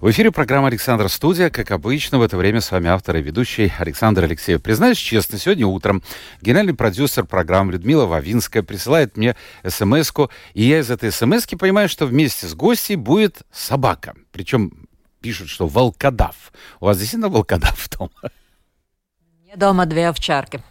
В эфире программа «Александр Студия». Как обычно, в это время с вами автор и ведущий Александр Алексеев. Признаюсь честно, сегодня утром генеральный продюсер программы Людмила Вавинская присылает мне смс и я из этой смс понимаю, что вместе с гостей будет собака. Причем пишут, что волкодав. У вас действительно волкодав дома? У дома две овчарки.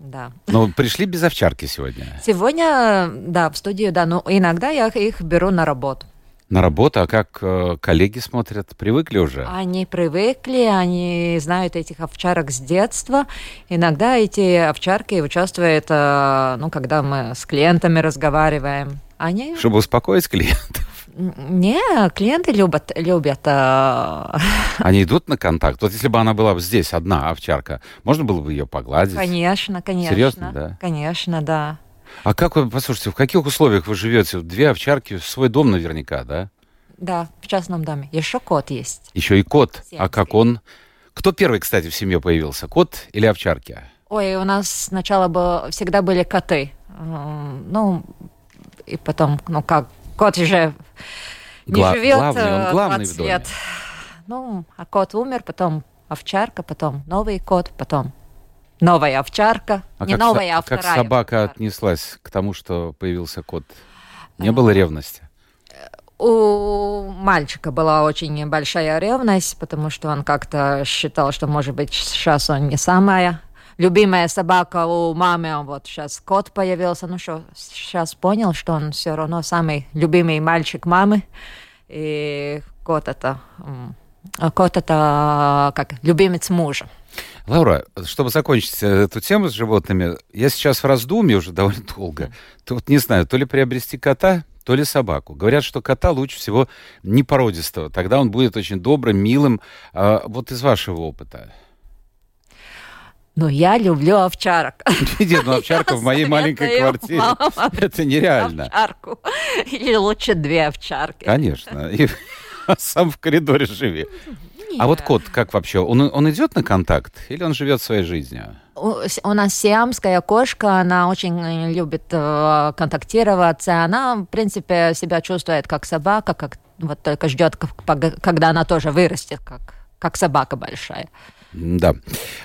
Да. Но пришли без овчарки сегодня. Сегодня, да, в студию, да, но иногда я их беру на работу на работу, а как э, коллеги смотрят? Привыкли уже? Они привыкли, они знают этих овчарок с детства. Иногда эти овчарки участвуют, э, ну, когда мы с клиентами разговариваем. Они... Чтобы успокоить клиентов? Не, клиенты любят, любят. Э... Они идут на контакт. Вот если бы она была здесь одна овчарка, можно было бы ее погладить? Конечно, конечно. Серьезно, да? Конечно, да. А как вы, послушайте, в каких условиях вы живете? Две овчарки, свой дом наверняка, да? Да, в частном доме. Еще кот есть. Еще и кот. Семь. А как он? Кто первый, кстати, в семье появился? Кот или овчарки? Ой, у нас сначала бы, всегда были коты. Ну, и потом, ну как, кот уже не Гла- живет главный, он главный 20 лет. Ну, а кот умер, потом овчарка, потом новый кот, потом новая овчарка. А не новая, а вторая. Как собака овчарка. отнеслась к тому, что появился кот? Не было ревности? У мальчика была очень большая ревность, потому что он как-то считал, что, может быть, сейчас он не самая любимая собака у мамы, а вот сейчас кот появился. Ну что, сейчас понял, что он все равно самый любимый мальчик мамы. И кот это, кот это как любимец мужа. Лаура, чтобы закончить э, эту тему с животными, я сейчас в раздумье уже довольно долго. Тут не знаю, то ли приобрести кота, то ли собаку. Говорят, что кота лучше всего не породистого. Тогда он будет очень добрым, милым. А вот из вашего опыта. Но я люблю овчарок. Нет, ну овчарка в моей маленькой квартире. Это нереально. Овчарку. Или лучше две овчарки. Конечно. И сам в коридоре живи. А вот кот, как вообще? Он, он идет на контакт или он живет своей жизнью? У, нас сиамская кошка, она очень э, любит э, контактироваться. Она, в принципе, себя чувствует как собака, как вот только ждет, когда она тоже вырастет, как, как собака большая. Да.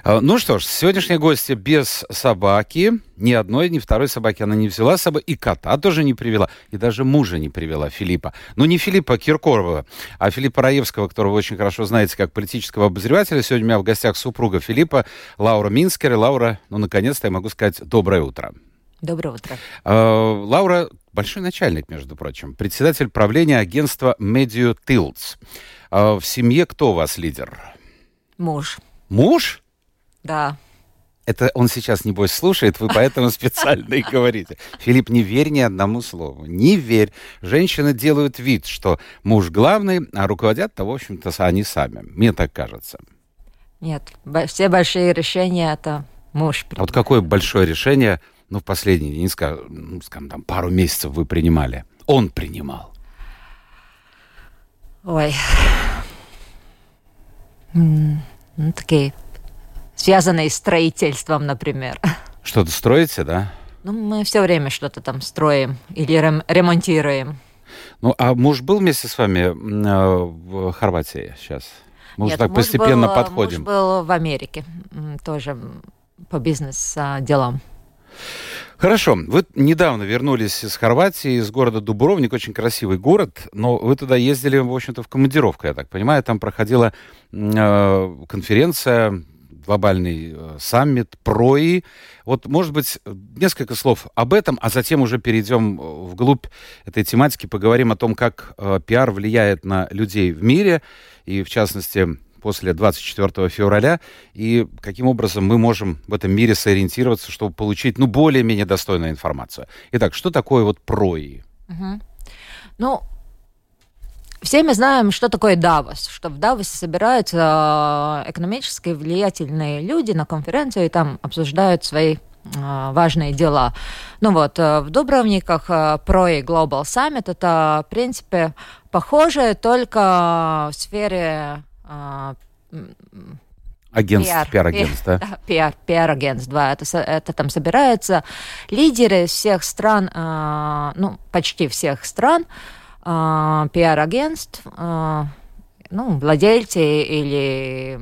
А, ну что ж, сегодняшняя гостья без собаки. Ни одной, ни второй собаки она не взяла с собой. И кота тоже не привела. И даже мужа не привела, Филиппа. Ну, не Филиппа Киркорова, а Филиппа Раевского, которого вы очень хорошо знаете как политического обозревателя. Сегодня у меня в гостях супруга Филиппа, Лаура Минскер. И Лаура, ну, наконец-то я могу сказать доброе утро. Доброе утро. Uh, Лаура большой начальник, между прочим, председатель правления агентства Medio Tilts. Uh, в семье кто у вас лидер? Муж. Муж? Да. Это он сейчас, небось, слушает, вы поэтому специально и говорите. Филипп, не верь ни одному слову. Не верь. Женщины делают вид, что муж главный, а руководят-то, в общем-то, они сами. Мне так кажется. Нет, все большие решения это муж принимает. А вот какое большое решение, ну, в последние, не скажем, ну, скажем, там, пару месяцев вы принимали? Он принимал. Ой. Ну, такие связанные с строительством, например. Что-то строите, да? Ну, мы все время что-то там строим или рем- ремонтируем. Ну, а муж был вместе с вами э, в Хорватии сейчас? Мы Нет, уже так постепенно был, подходим. Муж был в Америке тоже по бизнес-делам. Хорошо. Вы недавно вернулись из Хорватии, из города Дубровник, очень красивый город, но вы туда ездили, в общем-то, в командировку, я так понимаю. Там проходила э, конференция, глобальный э, саммит ПРОИ. Вот, может быть, несколько слов об этом, а затем уже перейдем вглубь этой тематики, поговорим о том, как э, пиар влияет на людей в мире, и, в частности, после 24 февраля, и каким образом мы можем в этом мире сориентироваться, чтобы получить, ну, более-менее достойную информацию. Итак, что такое вот ПРОИ? Угу. Ну, все мы знаем, что такое Давос, что в Давосе собираются э, экономически влиятельные люди на конференцию и там обсуждают свои важные дела. Ну вот, в Дубровниках проект Global Summit это, в принципе, похоже только в сфере Агентств, пиар-агентств, да? да? Пиар, пиар-агентств, да. Это, это там собираются лидеры всех стран, э, ну, почти всех стран, э, пиар-агентств, э, ну, владельцы или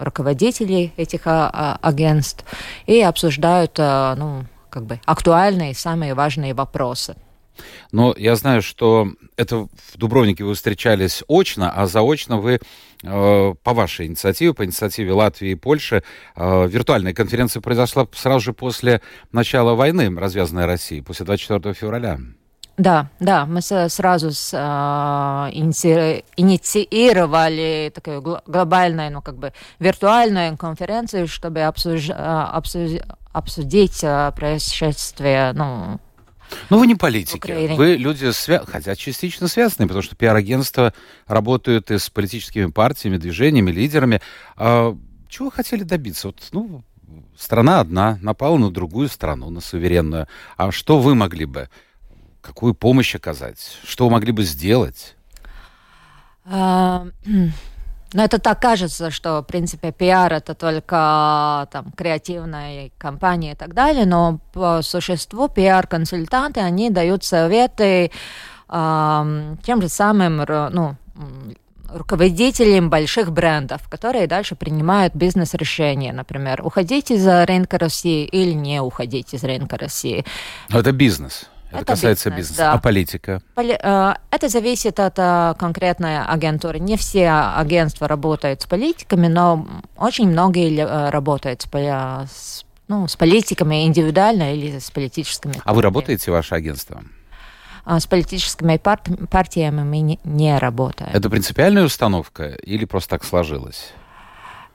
руководители этих агентств, и обсуждают, ну, как бы актуальные, самые важные вопросы. Но я знаю, что это в Дубровнике вы встречались очно, а заочно вы э, по вашей инициативе, по инициативе Латвии и Польши, э, виртуальная конференция произошла сразу же после начала войны, развязанной Россией, после 24 февраля. Да, да, мы сразу с, э, инициировали такую глобальную, ну как бы виртуальную конференцию, чтобы обсуж, обсуж, обсудить происшествие, ну ну, вы не политики. Вы люди, свя... хотя частично связанные, потому что пиар-агентства работают и с политическими партиями, движениями, лидерами. А, чего вы хотели добиться? Вот, ну, страна одна напала на другую страну, на суверенную. А что вы могли бы? Какую помощь оказать? Что вы могли бы сделать? Но это так кажется, что, в принципе, пиар это только там, креативная компания и так далее, но по существу пиар-консультанты, они дают советы э, тем же самым ну, руководителям больших брендов, которые дальше принимают бизнес-решения, например, уходить из рынка России или не уходить из рынка России. Но это бизнес. Это, это касается бизнес, бизнеса. Да. А политика? Поли, э, это зависит от э, конкретной агентуры. Не все агентства работают с политиками, но очень многие э, работают с, с, ну, с политиками индивидуально или с политическими. А вы работаете, ваше агентство? А, с политическими пар партиями мы не, не работаем. Это принципиальная установка или просто так сложилось?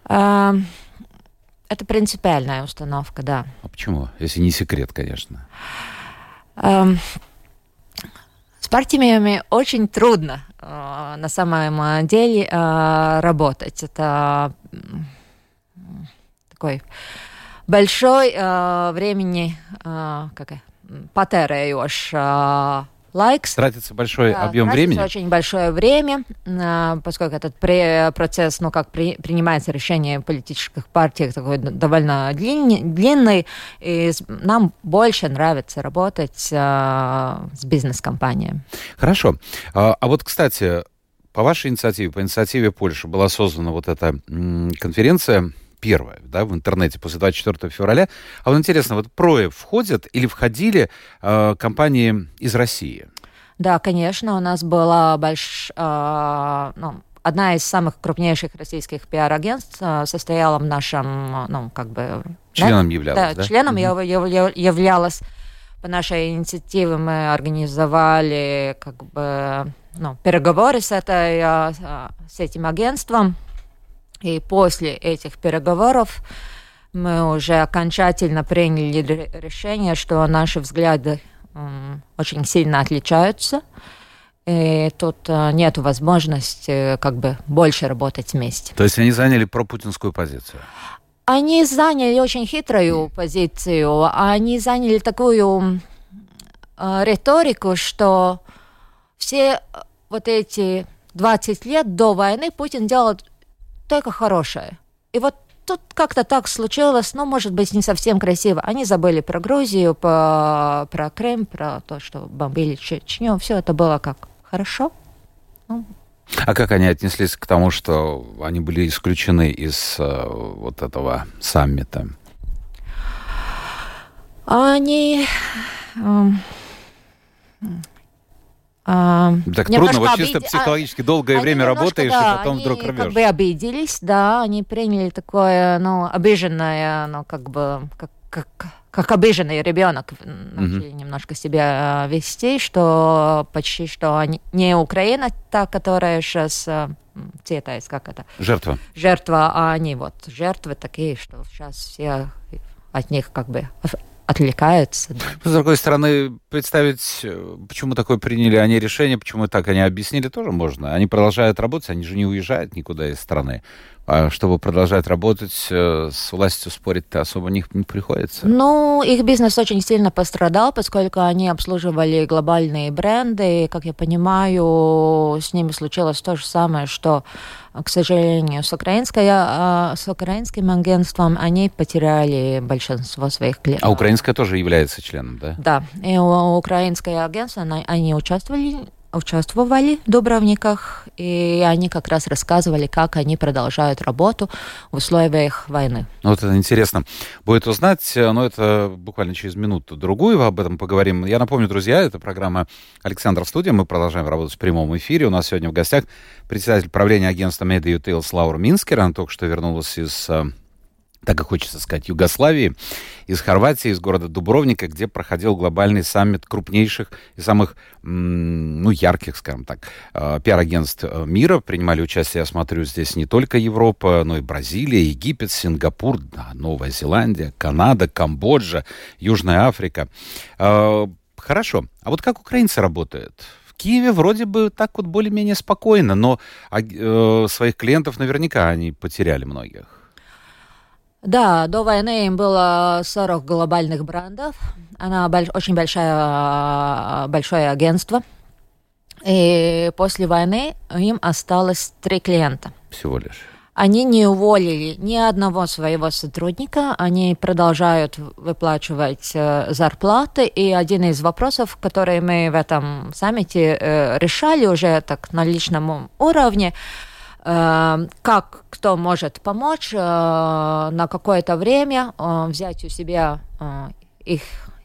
Э, это принципиальная установка, да. А почему? Если не секрет, конечно. С партиями очень трудно э, на самом деле э, работать. Это такой большой э, времени, как потέρējošs Лайкс. Тратится большой да, объем тратится времени? очень большое время, а, поскольку этот процесс, ну, как при, принимается решение политических партий, такой довольно длинный, длинный и нам больше нравится работать а, с бизнес-компаниями. Хорошо. А, а вот, кстати, по вашей инициативе, по инициативе Польши была создана вот эта конференция первое, да, в интернете после 24 февраля. А вот интересно, вот ПРОЭ входят или входили э, компании из России? Да, конечно, у нас была большая, э, ну, одна из самых крупнейших российских пиар-агентств э, состояла в нашем, ну, как бы... Членом да? являлась, да? да? членом угу. яв, яв, являлась. По нашей инициативе мы организовали, как бы, ну, переговоры с, этой, э, с этим агентством, и после этих переговоров мы уже окончательно приняли решение, что наши взгляды очень сильно отличаются. И тут э, нет возможности как бы больше работать вместе. То есть они заняли пропутинскую позицию? Они заняли очень хитрую позицию. Они заняли такую э, риторику, что все э, вот эти 20 лет до войны Путин делал только хорошее. И вот тут как-то так случилось, но, может быть, не совсем красиво. Они забыли про Грузию, по, про Крым, про то, что бомбили Чечню. Все это было как хорошо. Ну. А как они отнеслись к тому, что они были исключены из uh, вот этого саммита? Они... Um, а, так трудно, вот чисто обид... психологически долгое время работаешь, да, и потом они вдруг рвешь. как бы обиделись, да, они приняли такое, ну, обиженное, ну, как бы, как, как, как обиженный ребенок начали mm-hmm. немножко себя а, вести, что почти что они, не Украина та, которая сейчас цветает, как это? Жертва. Жертва, а они вот жертвы такие, что сейчас все от них как бы отвлекаются. С другой стороны, представить, э, почему такое приняли они решение, почему так они объяснили, тоже можно. Они продолжают работать, они же не уезжают никуда из страны. А чтобы продолжать работать, э, с властью спорить-то особо них не приходится. Ну, их бизнес очень сильно пострадал, поскольку они обслуживали глобальные бренды. И, как я понимаю, с ними случилось то же самое, что, к сожалению, с, украинской, а, с украинским агентством они потеряли большинство своих клиентов. А украинская тоже является членом, да? Да, и украинское агентство, они участвовали участвовали в Дубровниках, и они как раз рассказывали, как они продолжают работу в условиях войны. Ну, вот это интересно будет узнать, но это буквально через минуту-другую об этом поговорим. Я напомню, друзья, это программа «Александр Студия». Мы продолжаем работать в прямом эфире. У нас сегодня в гостях председатель правления агентства Media Details Лаура Минскер. Она только что вернулась из э, так и хочется сказать, Югославии, из Хорватии, из города Дубровника, где проходил глобальный саммит крупнейших и самых, ну, ярких, скажем так, э, пиар-агентств э, мира. Принимали участие, я смотрю, здесь не только Европа, но и Бразилия, Египет, Сингапур, да, Новая Зеландия, Канада, Камбоджа, Южная Африка. Э, хорошо. А вот как украинцы работают? В Киеве вроде бы так вот более-менее спокойно, но своих клиентов наверняка они потеряли многих. Да, до войны им было 40 глобальных брендов. Она больш, очень большая, большое агентство. И после войны им осталось три клиента. Всего лишь. Они не уволили ни одного своего сотрудника, они продолжают выплачивать э, зарплаты. И один из вопросов, который мы в этом саммите э, решали уже так на личном уровне, Эм, как кто может помочь э, на какое-то время э, взять у себя э, их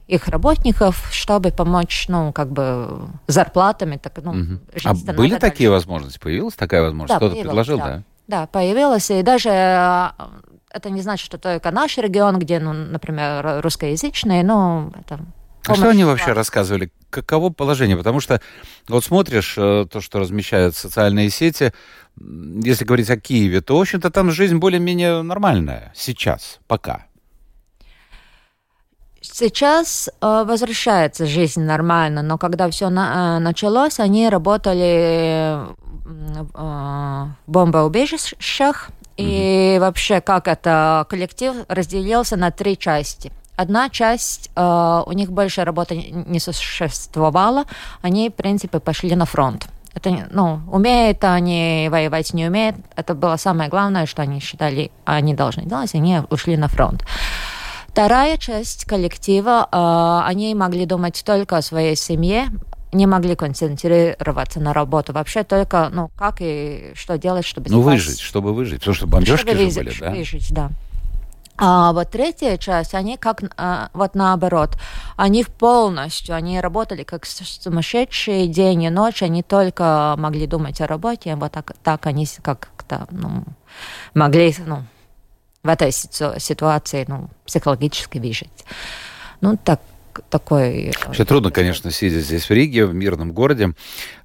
их работников, чтобы помочь, ну, как бы зарплатами. Так, ну, угу. А были такие дальше. возможности? Появилась такая возможность? Да, Кто-то предложил, да. да? Да, появилась. И даже это не значит, что только наш регион, где, ну, например, русскоязычный, но это а что они вообще рассказывали? Каково положение? Потому что вот смотришь то, что размещают социальные сети, если говорить о Киеве, то, в общем-то, там жизнь более-менее нормальная сейчас, пока. Сейчас э, возвращается жизнь нормально, но когда все на, э, началось, они работали э, в бомбоубежищах, mm-hmm. и вообще как это коллектив разделился на три части. Одна часть, э, у них больше работы не существовало, они, в принципе, пошли на фронт. Это, ну, умеют они воевать, не умеют. Это было самое главное, что они считали, они должны делать, они ушли на фронт. Вторая часть коллектива, э, они могли думать только о своей семье, не могли концентрироваться на работу. Вообще только, ну, как и что делать, чтобы... Ну, выжить, чтобы выжить. Потому что бомбежки чтобы же были, да? Выжить, да. А вот третья часть, они как а, вот наоборот, они полностью, они работали как сумасшедшие день и ночь, они только могли думать о работе, вот так, так они как-то ну, могли ну, в этой ситуации ну, психологически выжить. Ну, так, такой... Э, Вообще трудно, конечно, сидя здесь в Риге, в мирном городе,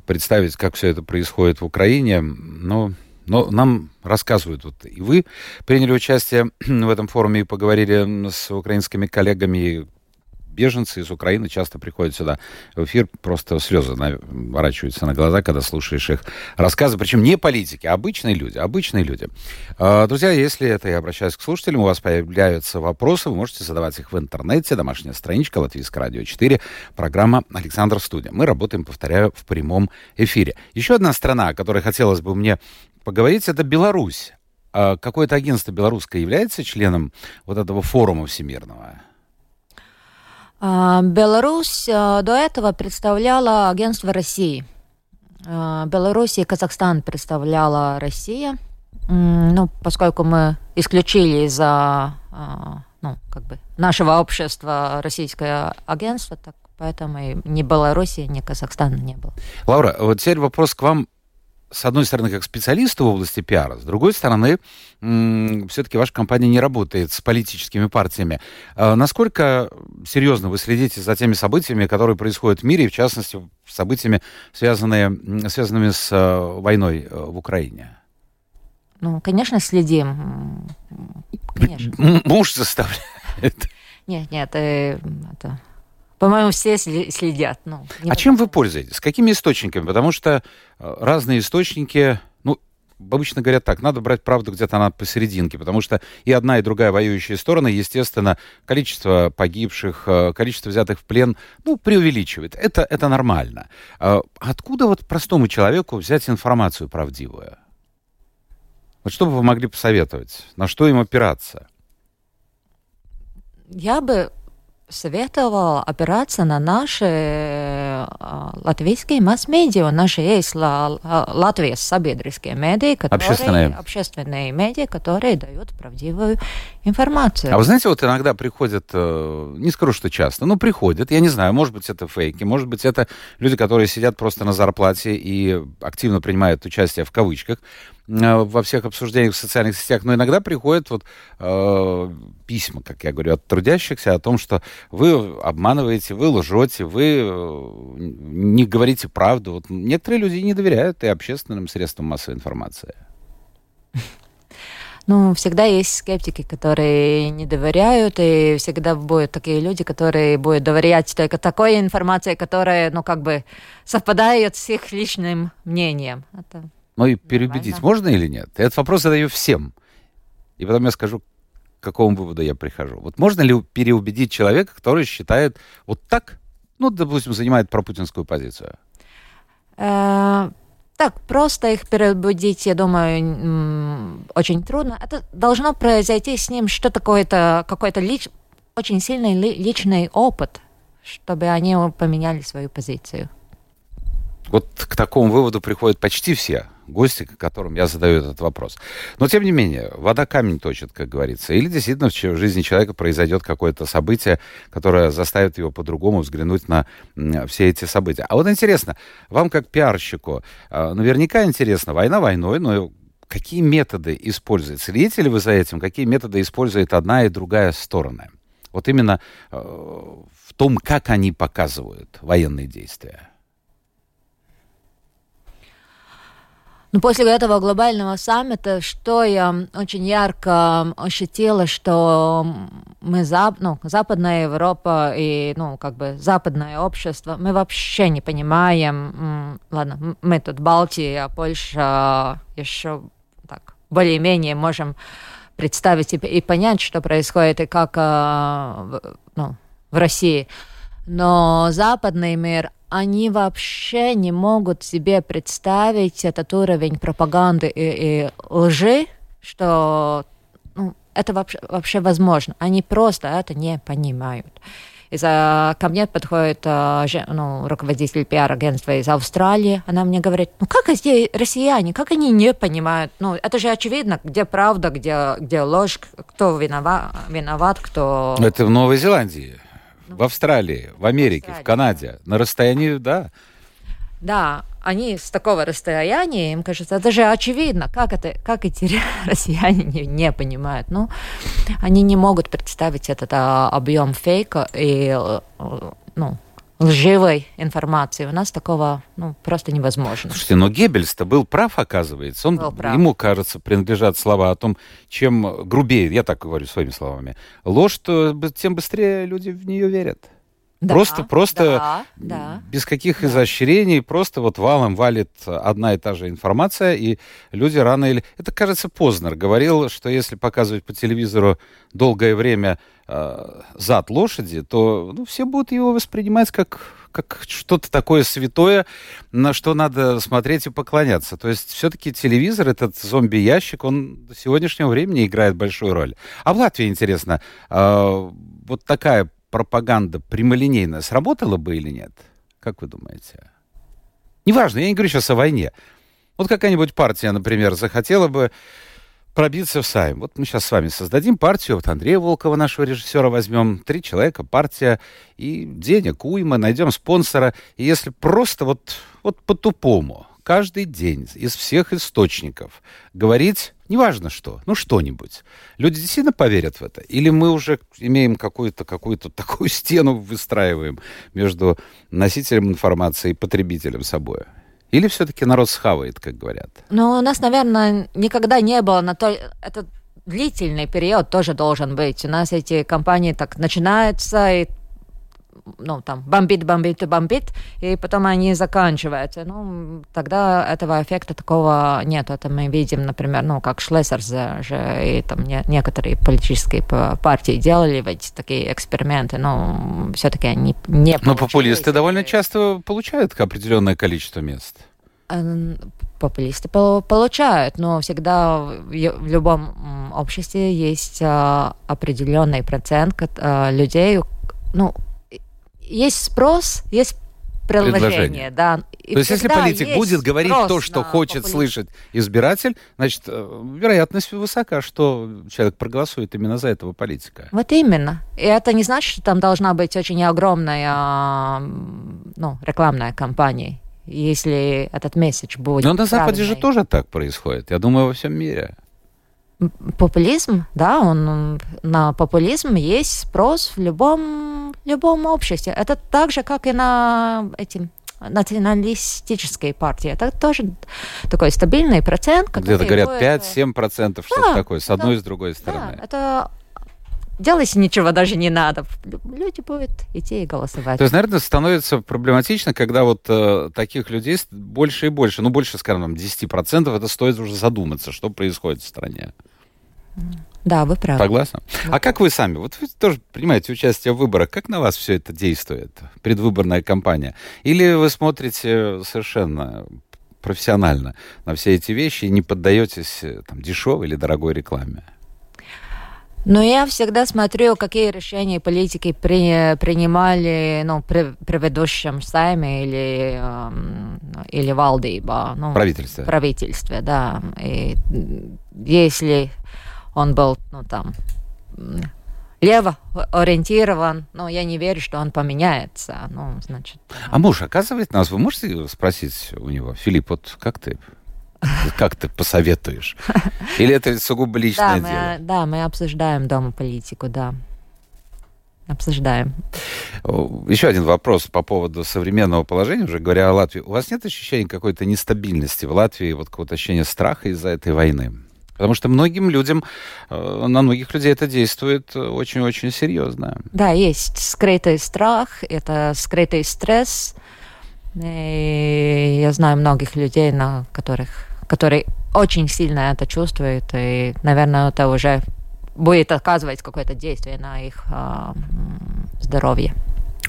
представить, как все это происходит в Украине, но... Но нам рассказывают, вот и вы приняли участие в этом форуме и поговорили с украинскими коллегами, беженцы из Украины часто приходят сюда в эфир, просто слезы наворачиваются на глаза, когда слушаешь их рассказы. Причем не политики, а обычные люди. Обычные люди. А, друзья, если это я обращаюсь к слушателям, у вас появляются вопросы, вы можете задавать их в интернете. Домашняя страничка Латвийское радио 4, программа «Александр Студия». Мы работаем, повторяю, в прямом эфире. Еще одна страна, о которой хотелось бы мне поговорить, это Беларусь. А какое-то агентство белорусское является членом вот этого форума всемирного? А, Беларусь а, до этого представляла агентство России. А, Беларусь и Казахстан представляла Россия. Ну, поскольку мы исключили из-за ну, как бы нашего общества российское агентство, так поэтому и ни Беларуси, ни Казахстана не было. Лаура, вот теперь вопрос к вам с одной стороны, как специалисту в области пиара, с другой стороны, все-таки ваша компания не работает с политическими партиями. А насколько серьезно вы следите за теми событиями, которые происходят в мире, и в частности, событиями, связанные, связанными с э, войной э, в Украине? Ну, конечно, следим. Конечно. Муж заставляет. Нет, нет, э, это по-моему, все следят. Ну, а чем вы пользуетесь? С какими источниками? Потому что э, разные источники, ну, обычно говорят так, надо брать правду где-то она посерединке, потому что и одна, и другая воюющие стороны, естественно, количество погибших, э, количество взятых в плен, ну, преувеличивает. Это, это нормально. А откуда вот простому человеку взять информацию правдивую? Вот что бы вы могли посоветовать? На что им опираться? Я бы советовал опираться на наши э, латвийские масс-медиа. Наши есть Латвийские sabiedriskie медиа, которые, общественные. общественные медиа, которые дают правдивую информацию. А вы знаете, вот иногда приходят, э, не скажу, что часто, но приходят, я не знаю, может быть, это фейки, может быть, это люди, которые сидят просто на зарплате и активно принимают участие в кавычках, во всех обсуждениях в социальных сетях, но иногда приходят вот э, письма, как я говорю, от трудящихся о том, что вы обманываете, вы лжете, вы э, не говорите правду. Вот некоторые люди не доверяют и общественным средствам массовой информации. Ну, всегда есть скептики, которые не доверяют, и всегда будут такие люди, которые будут доверять только такой информации, которая, ну, как бы совпадает с их личным мнением. Это но и переубедить можно или нет? Этот вопрос задаю всем. И потом я скажу, к какому выводу я прихожу. Вот можно ли переубедить человека, который считает вот так, ну, допустим, занимает пропутинскую позицию? Э, так, просто их переубедить, я думаю, очень трудно. Это должно произойти с ним что такое-то, какой-то лич, очень сильный личный опыт, чтобы они поменяли свою позицию. Вот к такому выводу приходят почти все гости, которым я задаю этот вопрос. Но, тем не менее, вода камень точит, как говорится. Или действительно в жизни человека произойдет какое-то событие, которое заставит его по-другому взглянуть на все эти события. А вот интересно, вам как пиарщику, а, наверняка интересно, война войной, но какие методы используют? Следите ли вы за этим? Какие методы использует одна и другая сторона? Вот именно э, в том, как они показывают военные действия. Но ну, после этого глобального саммита, что я очень ярко ощутила, что мы, зап, ну, Западная Европа и, ну, как бы западное общество, мы вообще не понимаем, ладно, мы тут Балтия, а Польша еще так более-менее можем представить и, и понять, что происходит и как а, ну, в России. Но западный мир, они вообще не могут себе представить этот уровень пропаганды и, и лжи, что ну, это вообще, вообще возможно. Они просто это не понимают. И за, ко мне подходит ну, руководитель пиар-агентства из Австралии. Она мне говорит, ну как эти россияне, как они не понимают? Ну, это же очевидно, где правда, где, где ложь, кто виноват, виноват, кто... Это в Новой Зеландии. В Австралии, в Америке, в, в Канаде. На расстоянии, да. Да, они с такого расстояния, им кажется, это же очевидно, как, это, как эти россияне не, не понимают. Ну, они не могут представить этот а, объем фейка и э, ну, лживой информации. У нас такого ну, просто невозможно. Слушайте, но Геббельс-то был прав, оказывается. Он, прав. Ему, кажется, принадлежат слова о том, чем грубее, я так говорю своими словами, ложь, то тем быстрее люди в нее верят. Да, просто, просто да, да, без каких да. изощрений, просто вот валом валит одна и та же информация, и люди рано или... Это, кажется, Познер говорил, что если показывать по телевизору долгое время э, зад лошади, то ну, все будут его воспринимать как, как что-то такое святое, на что надо смотреть и поклоняться. То есть все-таки телевизор, этот зомби-ящик, он до сегодняшнего времени играет большую роль. А в Латвии, интересно, э, вот такая пропаганда прямолинейная сработала бы или нет? Как вы думаете? Неважно, я не говорю сейчас о войне. Вот какая-нибудь партия, например, захотела бы пробиться в Сайм. Вот мы сейчас с вами создадим партию, вот Андрея Волкова, нашего режиссера, возьмем, три человека, партия, и денег уйма, найдем спонсора. И если просто вот, вот по-тупому, каждый день из всех источников говорить неважно что, ну что-нибудь. Люди действительно поверят в это? Или мы уже имеем какую-то какую такую стену выстраиваем между носителем информации и потребителем собой? Или все-таки народ схавает, как говорят? Ну, у нас, наверное, никогда не было на то... Это длительный период тоже должен быть. У нас эти компании так начинаются, и ну, там, бомбит, бомбит, бомбит, и потом они заканчиваются. Ну, тогда этого эффекта такого нет. Это мы видим, например, ну, как Шлессер же и там не, некоторые политические партии делали ведь такие эксперименты, но все-таки они не Но популисты довольно часто получают определенное количество мест популисты получают, но всегда в любом обществе есть а, определенный процент а, людей, ну, есть спрос, есть предложение, предложение. да. И то есть, если политик будет говорить то, что хочет популизм. слышать избиратель, значит, э, вероятность высока, что человек проголосует именно за этого политика. Вот именно. И это не значит, что там должна быть очень огромная ну, рекламная кампания если этот месседж будет. Но на Западе же тоже так происходит. Я думаю, во всем мире. Популизм, да, он на популизм есть спрос в любом любом обществе. Это так же, как и на этим националистической партии. Это тоже такой стабильный процент. Где-то говорят 5-7%, что-то да, такое, с одной и с другой стороны. Да, это делать ничего даже не надо. Люди будут идти и голосовать. То есть, наверное, становится проблематично, когда вот э, таких людей больше и больше, ну, больше, скажем, 10%, это стоит уже задуматься, что происходит в стране. Да, вы правы. Согласна? Да. А как вы сами? Вот вы тоже принимаете участие в выборах. Как на вас все это действует, предвыборная кампания? Или вы смотрите совершенно профессионально на все эти вещи и не поддаетесь э, там, дешевой или дорогой рекламе? Но я всегда смотрю, какие решения политики при, принимали ну, при предыдущем сайме или, э, или валдыба. Ну, правительстве. Правительстве, да. И если он был, ну, там, лево ориентирован, но я не верю, что он поменяется. Ну, значит... А муж оказывает нас? Вы можете спросить у него, Филипп, вот как ты как ты посоветуешь? Или это сугубо личное да, дело? Мы, да, мы обсуждаем дома политику, да. Обсуждаем. Еще один вопрос по поводу современного положения, уже говоря о Латвии. У вас нет ощущения какой-то нестабильности в Латвии, вот какого-то ощущения страха из-за этой войны? Потому что многим людям, э, на многих людей это действует очень-очень серьезно. Да, есть скрытый страх, это скрытый стресс. И я знаю многих людей, на которых который очень сильно это чувствует, и, наверное, это уже будет оказывать какое-то действие на их э, здоровье.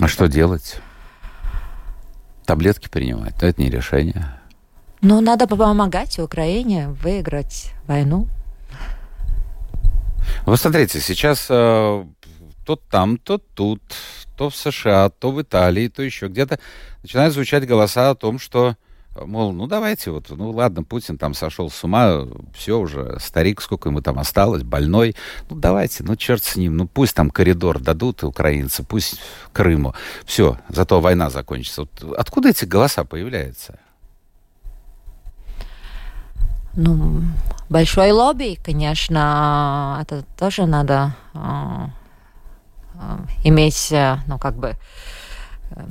А что делать? Таблетки принимать? Это не решение. Ну, надо помогать Украине выиграть войну. Вы смотрите, сейчас э, то там, то тут, то в США, то в Италии, то еще где-то начинают звучать голоса о том, что мол, ну давайте вот, ну ладно, Путин там сошел с ума, все уже, старик, сколько ему там осталось, больной, ну давайте, ну черт с ним, ну пусть там коридор дадут украинцы, пусть Крыму, все, зато война закончится. Вот откуда эти голоса появляются? Ну, большой лобби, конечно, это тоже надо э, э, иметь, э, ну, как бы, э,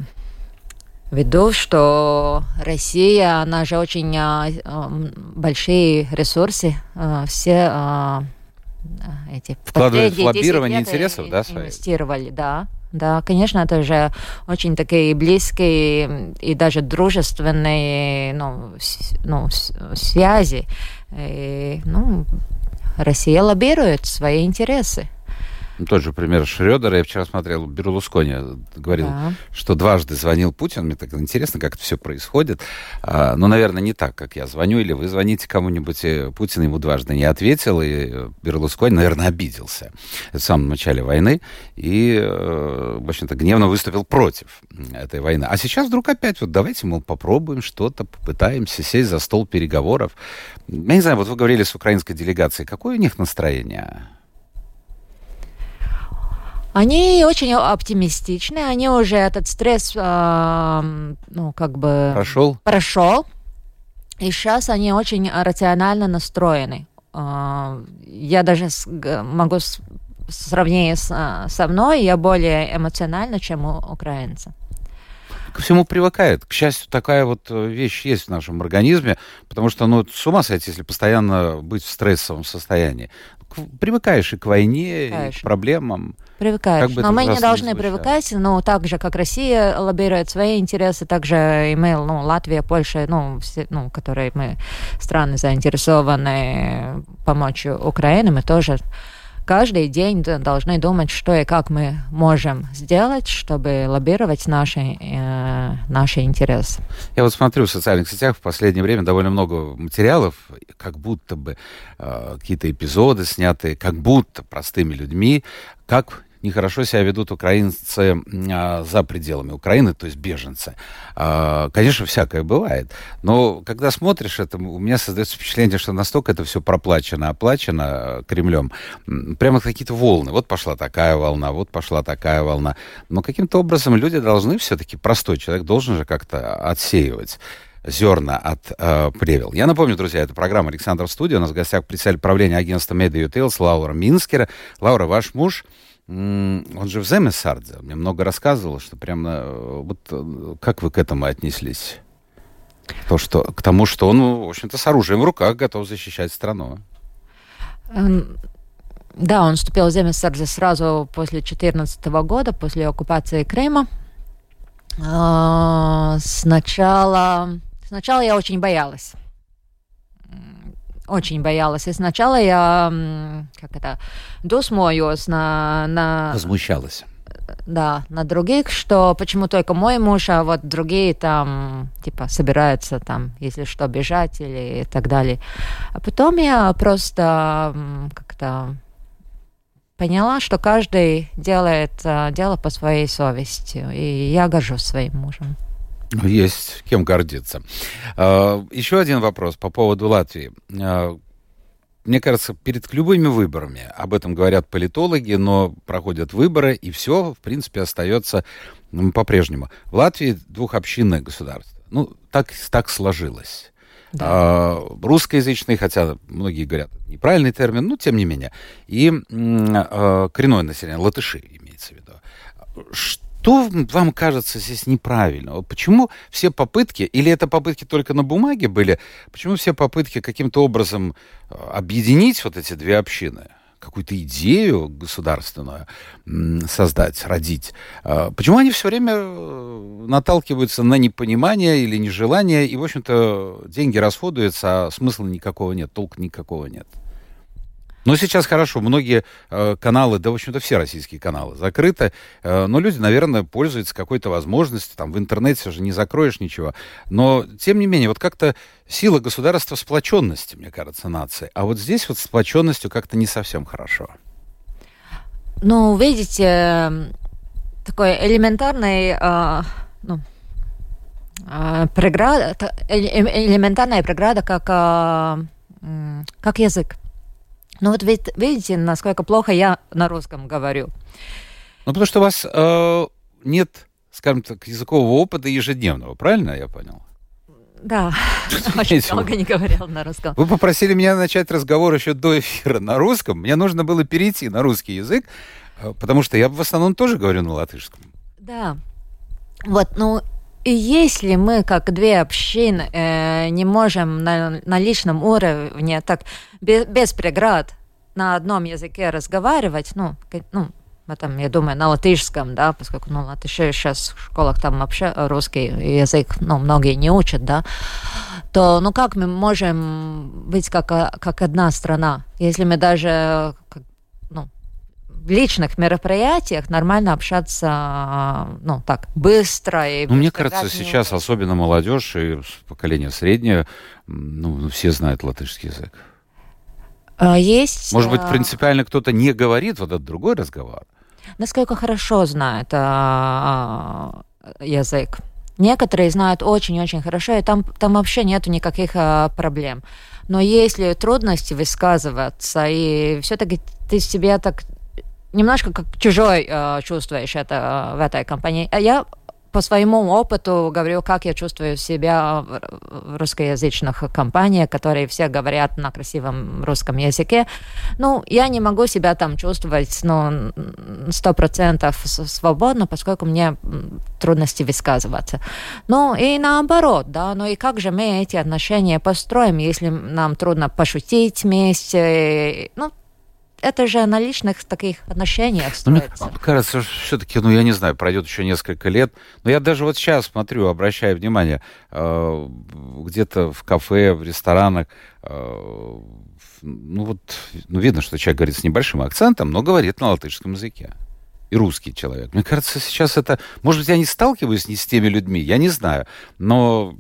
виду, что Россия, она же очень а, а, большие ресурсы, а, все а, эти вкладывают в лоббирование интересов, да, свои? Инвестировали, да. Да, конечно, это же очень такие близкие и даже дружественные ну, ну, связи. И, ну, Россия лоббирует свои интересы. Тот же пример Шредера. Я вчера смотрел, Берлускони говорил, да. что дважды звонил Путин. Мне так интересно, как это все происходит. А, ну, наверное, не так, как я звоню, или вы звоните кому-нибудь. И Путин ему дважды не ответил, и Берлускони, наверное, обиделся. Это в самом начале войны. И, э, в общем-то, гневно выступил против этой войны. А сейчас вдруг опять, вот давайте, мол, попробуем что-то, попытаемся сесть за стол переговоров. Я не знаю, вот вы говорили с украинской делегацией. Какое у них настроение? Они очень оптимистичны, они уже этот стресс, э, ну, как бы... Прошел? Прошел. И сейчас они очень рационально настроены. Э, я даже с, могу с, в сравнении с, со мной, я более эмоциональна, чем у украинца. Ко всему привыкает. К счастью, такая вот э, вещь есть в нашем организме, потому что, ну, с ума сойти, если постоянно быть в стрессовом состоянии. Привыкаешь и к войне, Привыкаешь. и к проблемам. Привыкаешь. Но мы не должны не привыкать, но так же, как Россия лоббирует свои интересы, так же и мы, ну, Латвия, Польша, ну, все, ну, которые мы страны заинтересованы помочь Украине, мы тоже каждый день должны думать, что и как мы можем сделать, чтобы лоббировать наши, э, наши интересы. Я вот смотрю в социальных сетях в последнее время довольно много материалов, как будто бы э, какие-то эпизоды снятые, как будто простыми людьми, как нехорошо себя ведут украинцы а, за пределами Украины, то есть беженцы. А, конечно, всякое бывает. Но когда смотришь это, у меня создается впечатление, что настолько это все проплачено, оплачено э, Кремлем. Прямо какие-то волны. Вот пошла такая волна, вот пошла такая волна. Но каким-то образом люди должны все-таки, простой человек должен же как-то отсеивать зерна от э, плевел. Я напомню, друзья, это программа «Александр Студия». У нас в гостях председатель правления агентства Media Details Лаура Минскера. Лаура, ваш муж – он же в Земесардзе. Мне много рассказывал, что прямо... Э, вот э, как вы к этому отнеслись? То, что, к тому, что он, в общем-то, с оружием в руках готов защищать страну. Um, да, он вступил в Земесардзе сразу после 2014 года, после оккупации Крыма. Uh, сначала, сначала я очень боялась очень боялась. И сначала я, как это, досмоюсь на... на... Возмущалась. Да, на других, что почему только мой муж, а вот другие там, типа, собираются там, если что, бежать или так далее. А потом я просто как-то поняла, что каждый делает а, дело по своей совести, и я горжусь своим мужем. Есть кем гордиться. А, еще один вопрос по поводу Латвии. А, мне кажется, перед любыми выборами, об этом говорят политологи, но проходят выборы, и все, в принципе, остается по-прежнему. В Латвии двухобщинное государство. Ну, так, так сложилось. Да. А, русскоязычный, хотя многие говорят, неправильный термин, но тем не менее. И а, коренное население, латыши имеется в виду. Что что вам кажется здесь неправильно? Почему все попытки, или это попытки только на бумаге были, почему все попытки каким-то образом э, объединить вот эти две общины? какую-то идею государственную создать, родить. Э, почему они все время э, наталкиваются на непонимание или нежелание, и, в общем-то, деньги расходуются, а смысла никакого нет, толка никакого нет? Но сейчас хорошо, многие э, каналы, да, в общем-то, все российские каналы закрыты, э, но люди, наверное, пользуются какой-то возможностью, там, в интернете же не закроешь ничего. Но, тем не менее, вот как-то сила государства сплоченности, мне кажется, нации. А вот здесь вот сплоченностью как-то не совсем хорошо. Ну, видите, такой элементарный, э, ну, э, преграда, э, элементарная преграда, как, э, как язык. Ну вот ведь видите, насколько плохо я на русском говорю. Ну потому что у вас э, нет, скажем так, языкового опыта ежедневного, правильно я понял? Да, очень долго не говорил на русском. Вы попросили меня начать разговор еще до эфира на русском. Мне нужно было перейти на русский язык, э, потому что я в основном тоже говорю на латышском. Да. Вот, ну, и если мы, как две общины, э, не можем на, на личном уровне так без, без преград на одном языке разговаривать, ну, ну, этом, я думаю, на латышском, да, поскольку, ну, латыши сейчас в школах там вообще русский язык, ну, многие не учат, да, то, ну, как мы можем быть как, как одна страна, если мы даже, ну, в личных мероприятиях нормально общаться, ну, так, быстро. И ну, мне кажется, сейчас особенно молодежь и поколение среднее, ну, ну, все знают латышский язык. А, есть... Может быть, а, принципиально кто-то не говорит, вот этот другой разговор? Насколько хорошо знает а, язык. Некоторые знают очень-очень хорошо, и там, там вообще нету никаких а, проблем. Но если трудности высказываться, и все-таки ты себя так немножко как чужой э, чувствуешь это э, в этой компании. А я по своему опыту говорю, как я чувствую себя в русскоязычных компаниях, которые все говорят на красивом русском языке. Ну, я не могу себя там чувствовать, ну, сто процентов свободно, поскольку мне трудности высказываться. Ну, и наоборот, да, ну и как же мы эти отношения построим, если нам трудно пошутить вместе, ну, это же на личных таких отношениях строится. Ну, мне кажется, все-таки, ну, я не знаю, пройдет еще несколько лет. Но я даже вот сейчас смотрю, обращаю внимание, э, где-то в кафе, в ресторанах, э, ну, вот, ну, видно, что человек говорит с небольшим акцентом, но говорит на латышском языке. И русский человек. Мне кажется, сейчас это... Может быть, я не сталкиваюсь не с теми людьми, я не знаю. Но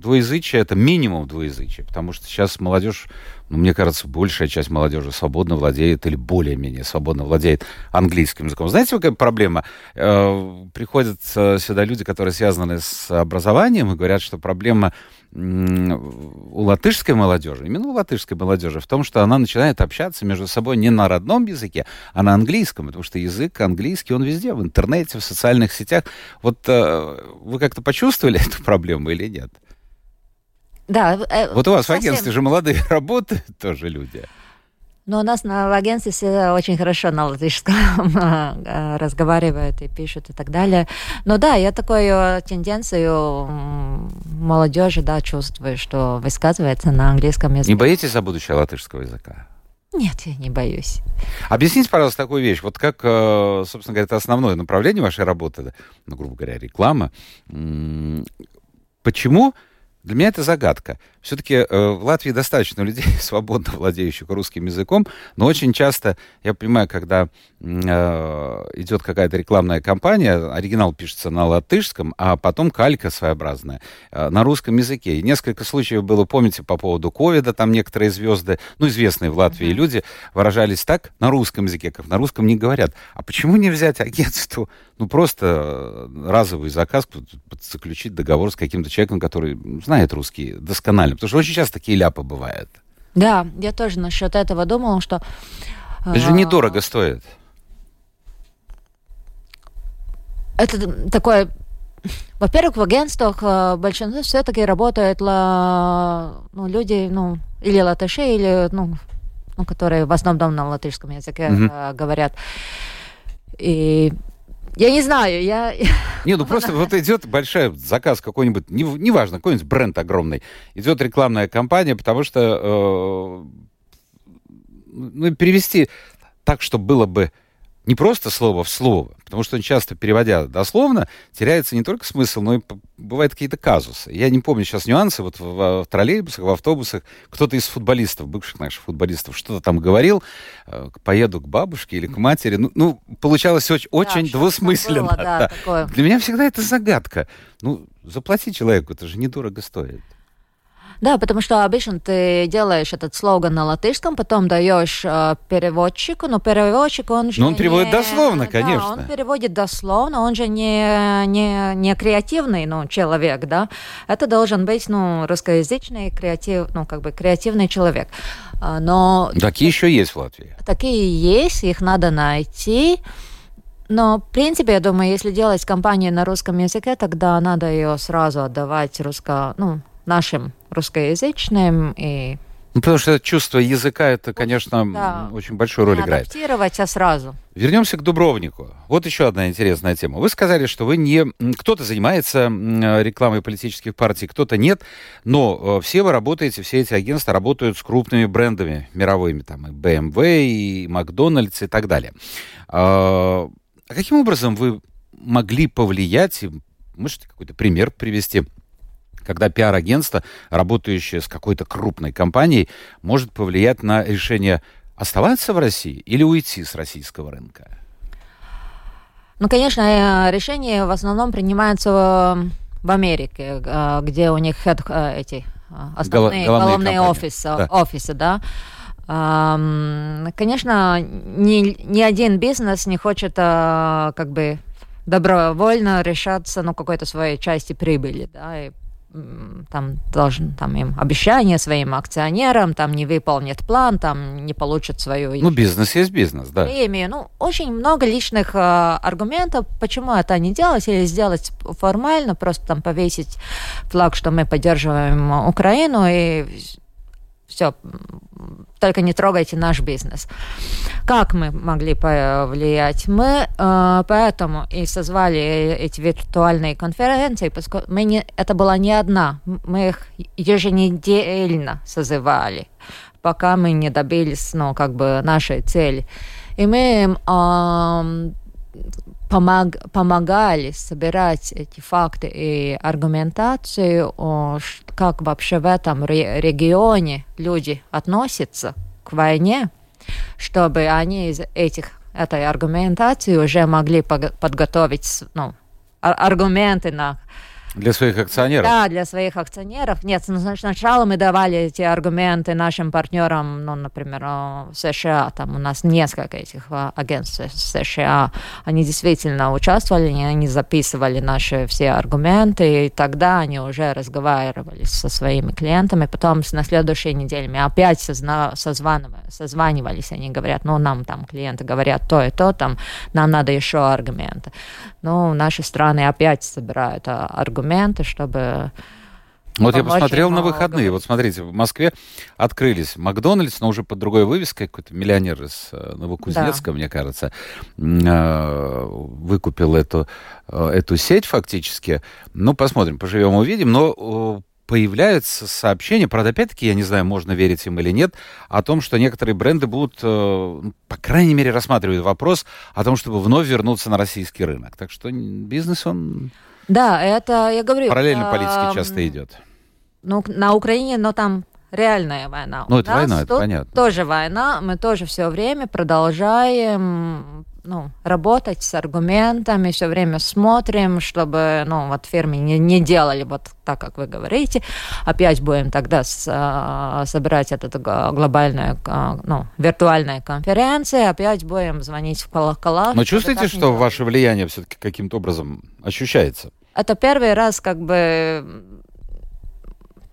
двуязычие — это минимум двуязычия, потому что сейчас молодежь мне кажется, большая часть молодежи свободно владеет или более-менее свободно владеет английским языком. Знаете, какая проблема? Э, приходят сюда люди, которые связаны с образованием, и говорят, что проблема у латышской молодежи, именно у латышской молодежи, в том, что она начинает общаться между собой не на родном языке, а на английском, потому что язык английский, он везде, в интернете, в социальных сетях. Вот э, вы как-то почувствовали эту проблему или нет? Да. Э, вот у вас совсем... в агентстве же молодые работают тоже люди. Но у нас на, в агентстве все очень хорошо на латышском э, разговаривают и пишут и так далее. Но да, я такую тенденцию молодежи, да, чувствую, что высказывается на английском языке. Не боитесь за будущее латышского языка? Нет, я не боюсь. Объясните, пожалуйста, такую вещь. Вот как, э, собственно говоря, это основное направление вашей работы, ну, грубо говоря, реклама. Почему для меня это загадка. Все-таки э, в Латвии достаточно людей, свободно владеющих русским языком, но очень часто, я понимаю, когда э, идет какая-то рекламная кампания, оригинал пишется на латышском, а потом калька своеобразная э, на русском языке. И несколько случаев было, помните, по поводу ковида, там некоторые звезды, ну, известные в Латвии mm-hmm. люди, выражались так на русском языке, как на русском не говорят. А почему не взять агентству, ну, просто разовый заказ, заключить договор с каким-то человеком, который знает русский досконально? Нормально, потому что очень часто такие ляпы бывают. Да, я тоже насчет этого думала, что... Это же недорого стоит. Это такое... Во-первых, в агентствах э, большинство все-таки работают ну, люди, ну, или латыши, или, ну, ну, которые в основном на латышском языке mm-hmm. говорят. И я не знаю, я... Не, ну просто вот идет большой заказ какой-нибудь, неважно, какой-нибудь бренд огромный, идет рекламная кампания, потому что э, ну, перевести так, чтобы было бы не просто слово в слово, потому что он часто, переводя дословно, теряется не только смысл, но и бывают какие-то казусы. Я не помню сейчас нюансы, вот в, в троллейбусах, в автобусах, кто-то из футболистов, бывших наших футболистов, что-то там говорил, э, поеду к бабушке или к матери. Ну, ну получалось очень, очень да, двусмысленно. Было, да, да. Для меня всегда это загадка. Ну, заплати человеку, это же недорого стоит. Да, потому что обычно ты делаешь этот слоган на латышском, потом даешь э, переводчику, но переводчик, он же Но он переводит не... дословно, конечно. Да, он переводит дословно, он же не, не, не креативный ну, человек, да. Это должен быть, ну, русскоязычный, креатив, ну, как бы креативный человек. А, но... Такие еще есть в Латвии? Такие есть, их надо найти. Но, в принципе, я думаю, если делать кампанию на русском языке, тогда надо ее сразу отдавать русско, ну, нашим русскоязычным и ну, потому что чувство языка, это, конечно, да. очень большую роль не играет. адаптировать, а сразу. Вернемся к Дубровнику. Вот еще одна интересная тема. Вы сказали, что вы не... Кто-то занимается рекламой политических партий, кто-то нет, но э, все вы работаете, все эти агентства работают с крупными брендами мировыми, там, и BMW, и Макдональдс, и так далее. А, а каким образом вы могли повлиять, можете какой-то пример привести, когда пиар-агентство, работающее с какой-то крупной компанией, может повлиять на решение оставаться в России или уйти с российского рынка? Ну, конечно, э, решения в основном принимаются в Америке, э, где у них э, эти основные Гол- головные офисы, да. офисы, да. Конечно, ни, ни один бизнес не хочет как бы добровольно решаться на ну, какой-то своей части прибыли, да, и там должен там им обещание своим акционерам, там не выполнит план, там не получит свою... Ну, бизнес есть бизнес, да. Премию. Ну, очень много личных э, аргументов, почему это не делать, или сделать формально, просто там повесить флаг, что мы поддерживаем Украину, и все, только не трогайте наш бизнес. Как мы могли повлиять? Мы э, поэтому и созвали эти виртуальные конференции, поскольку мы не, это была не одна, мы их еженедельно созывали, пока мы не добились, ну, как бы нашей цели. И мы э, помог, помогали собирать эти факты и аргументацию, как вообще в этом регионе люди относятся к войне, чтобы они из этих этой аргументации уже могли подготовить ну, аргументы на для своих акционеров? Да, для своих акционеров. Нет, сначала мы давали эти аргументы нашим партнерам, ну, например, в США, там у нас несколько этих а, агентств США, они действительно участвовали, они записывали наши все аргументы, и тогда они уже разговаривали со своими клиентами, потом на следующей неделе мы опять созна- созванивались, они говорят, ну, нам там клиенты говорят то и то, там, нам надо еще аргументы. Ну, наши страны опять собирают а, аргументы, чтобы вот я посмотрел на выходные. Говорить. Вот смотрите, в Москве открылись Макдональдс, но уже под другой вывеской. Какой-то миллионер из э, Новокузнецка, да. мне кажется, э, выкупил эту, э, эту сеть фактически. Ну, посмотрим, поживем, увидим. Но появляются сообщения, правда, опять-таки, я не знаю, можно верить им или нет, о том, что некоторые бренды будут, ну, по крайней мере, рассматривать вопрос о том, чтобы вновь вернуться на российский рынок. Так что бизнес, он... Да, это, я говорю... Параллельно э, политике часто идет. Ну, на Украине, но там реальная война. Ну, это война, это понятно. Тоже война, мы тоже все время продолжаем ну, работать с аргументами, все время смотрим, чтобы ну, вот фирмы не, не делали вот так, как вы говорите. Опять будем тогда с, а, собирать эту глобальную, а, ну, виртуальную конференцию, опять будем звонить в колокола. Но чувствуете, что ваше влияние все-таки каким-то образом ощущается? Это первый раз, как бы,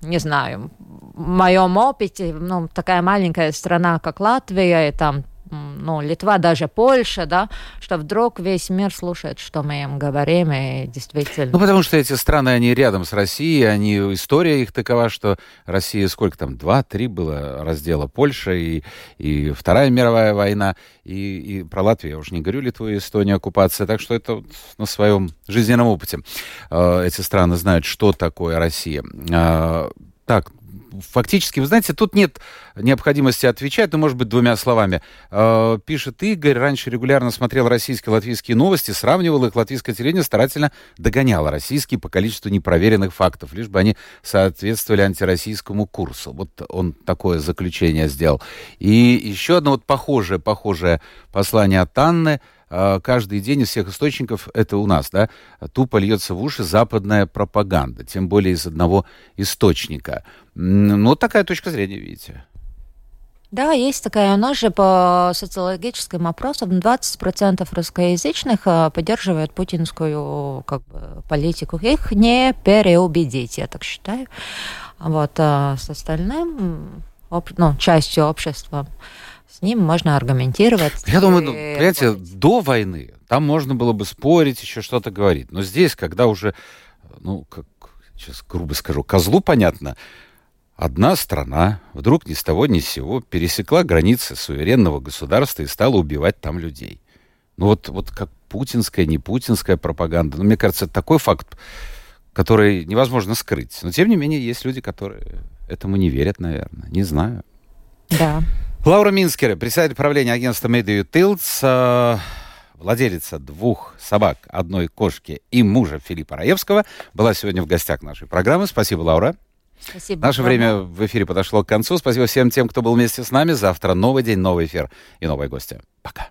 не знаю, в моем опыте, ну, такая маленькая страна, как Латвия, и там ну, Литва, даже Польша, да, что вдруг весь мир слушает, что мы им говорим, и действительно... Ну, потому что эти страны, они рядом с Россией, они, история их такова, что Россия, сколько там, два-три было раздела Польша и, и Вторая мировая война, и, и про Латвию я уже не говорю, Литву и Эстонию, оккупация, так что это вот на своем жизненном опыте э, эти страны знают, что такое Россия. Э, так, фактически, вы знаете, тут нет необходимости отвечать, но, может быть, двумя словами. Э, пишет Игорь, раньше регулярно смотрел российские латвийские новости, сравнивал их, латвийское телевидение старательно догоняло российские по количеству непроверенных фактов, лишь бы они соответствовали антироссийскому курсу. Вот он такое заключение сделал. И еще одно вот похожее, похожее послание от Анны – каждый день из всех источников, это у нас, да, тупо льется в уши западная пропаганда, тем более из одного источника. Ну, вот такая точка зрения, видите. Да, есть такая. У нас же по социологическим опросам 20% русскоязычных а, поддерживают путинскую как бы, политику. Их не переубедить, я так считаю. Вот, а с остальным, ну, частью общества с ним можно аргументировать. Я думаю, ну, понимаете, до войны там можно было бы спорить, еще что-то говорить. Но здесь, когда уже, ну, как сейчас грубо скажу, козлу понятно, одна страна вдруг ни с того ни с сего пересекла границы суверенного государства и стала убивать там людей. Ну вот, вот как путинская, не путинская пропаганда. Ну, мне кажется, это такой факт, который невозможно скрыть. Но, тем не менее, есть люди, которые этому не верят, наверное. Не знаю. Да. Лаура Минскер, председатель правления агентства Медиа Тилдс, э, владелица двух собак, одной кошки и мужа Филиппа Раевского, была сегодня в гостях нашей программы. Спасибо, Лаура. Спасибо. Наше вам. время в эфире подошло к концу. Спасибо всем тем, кто был вместе с нами. Завтра новый день, новый эфир и новые гости. Пока.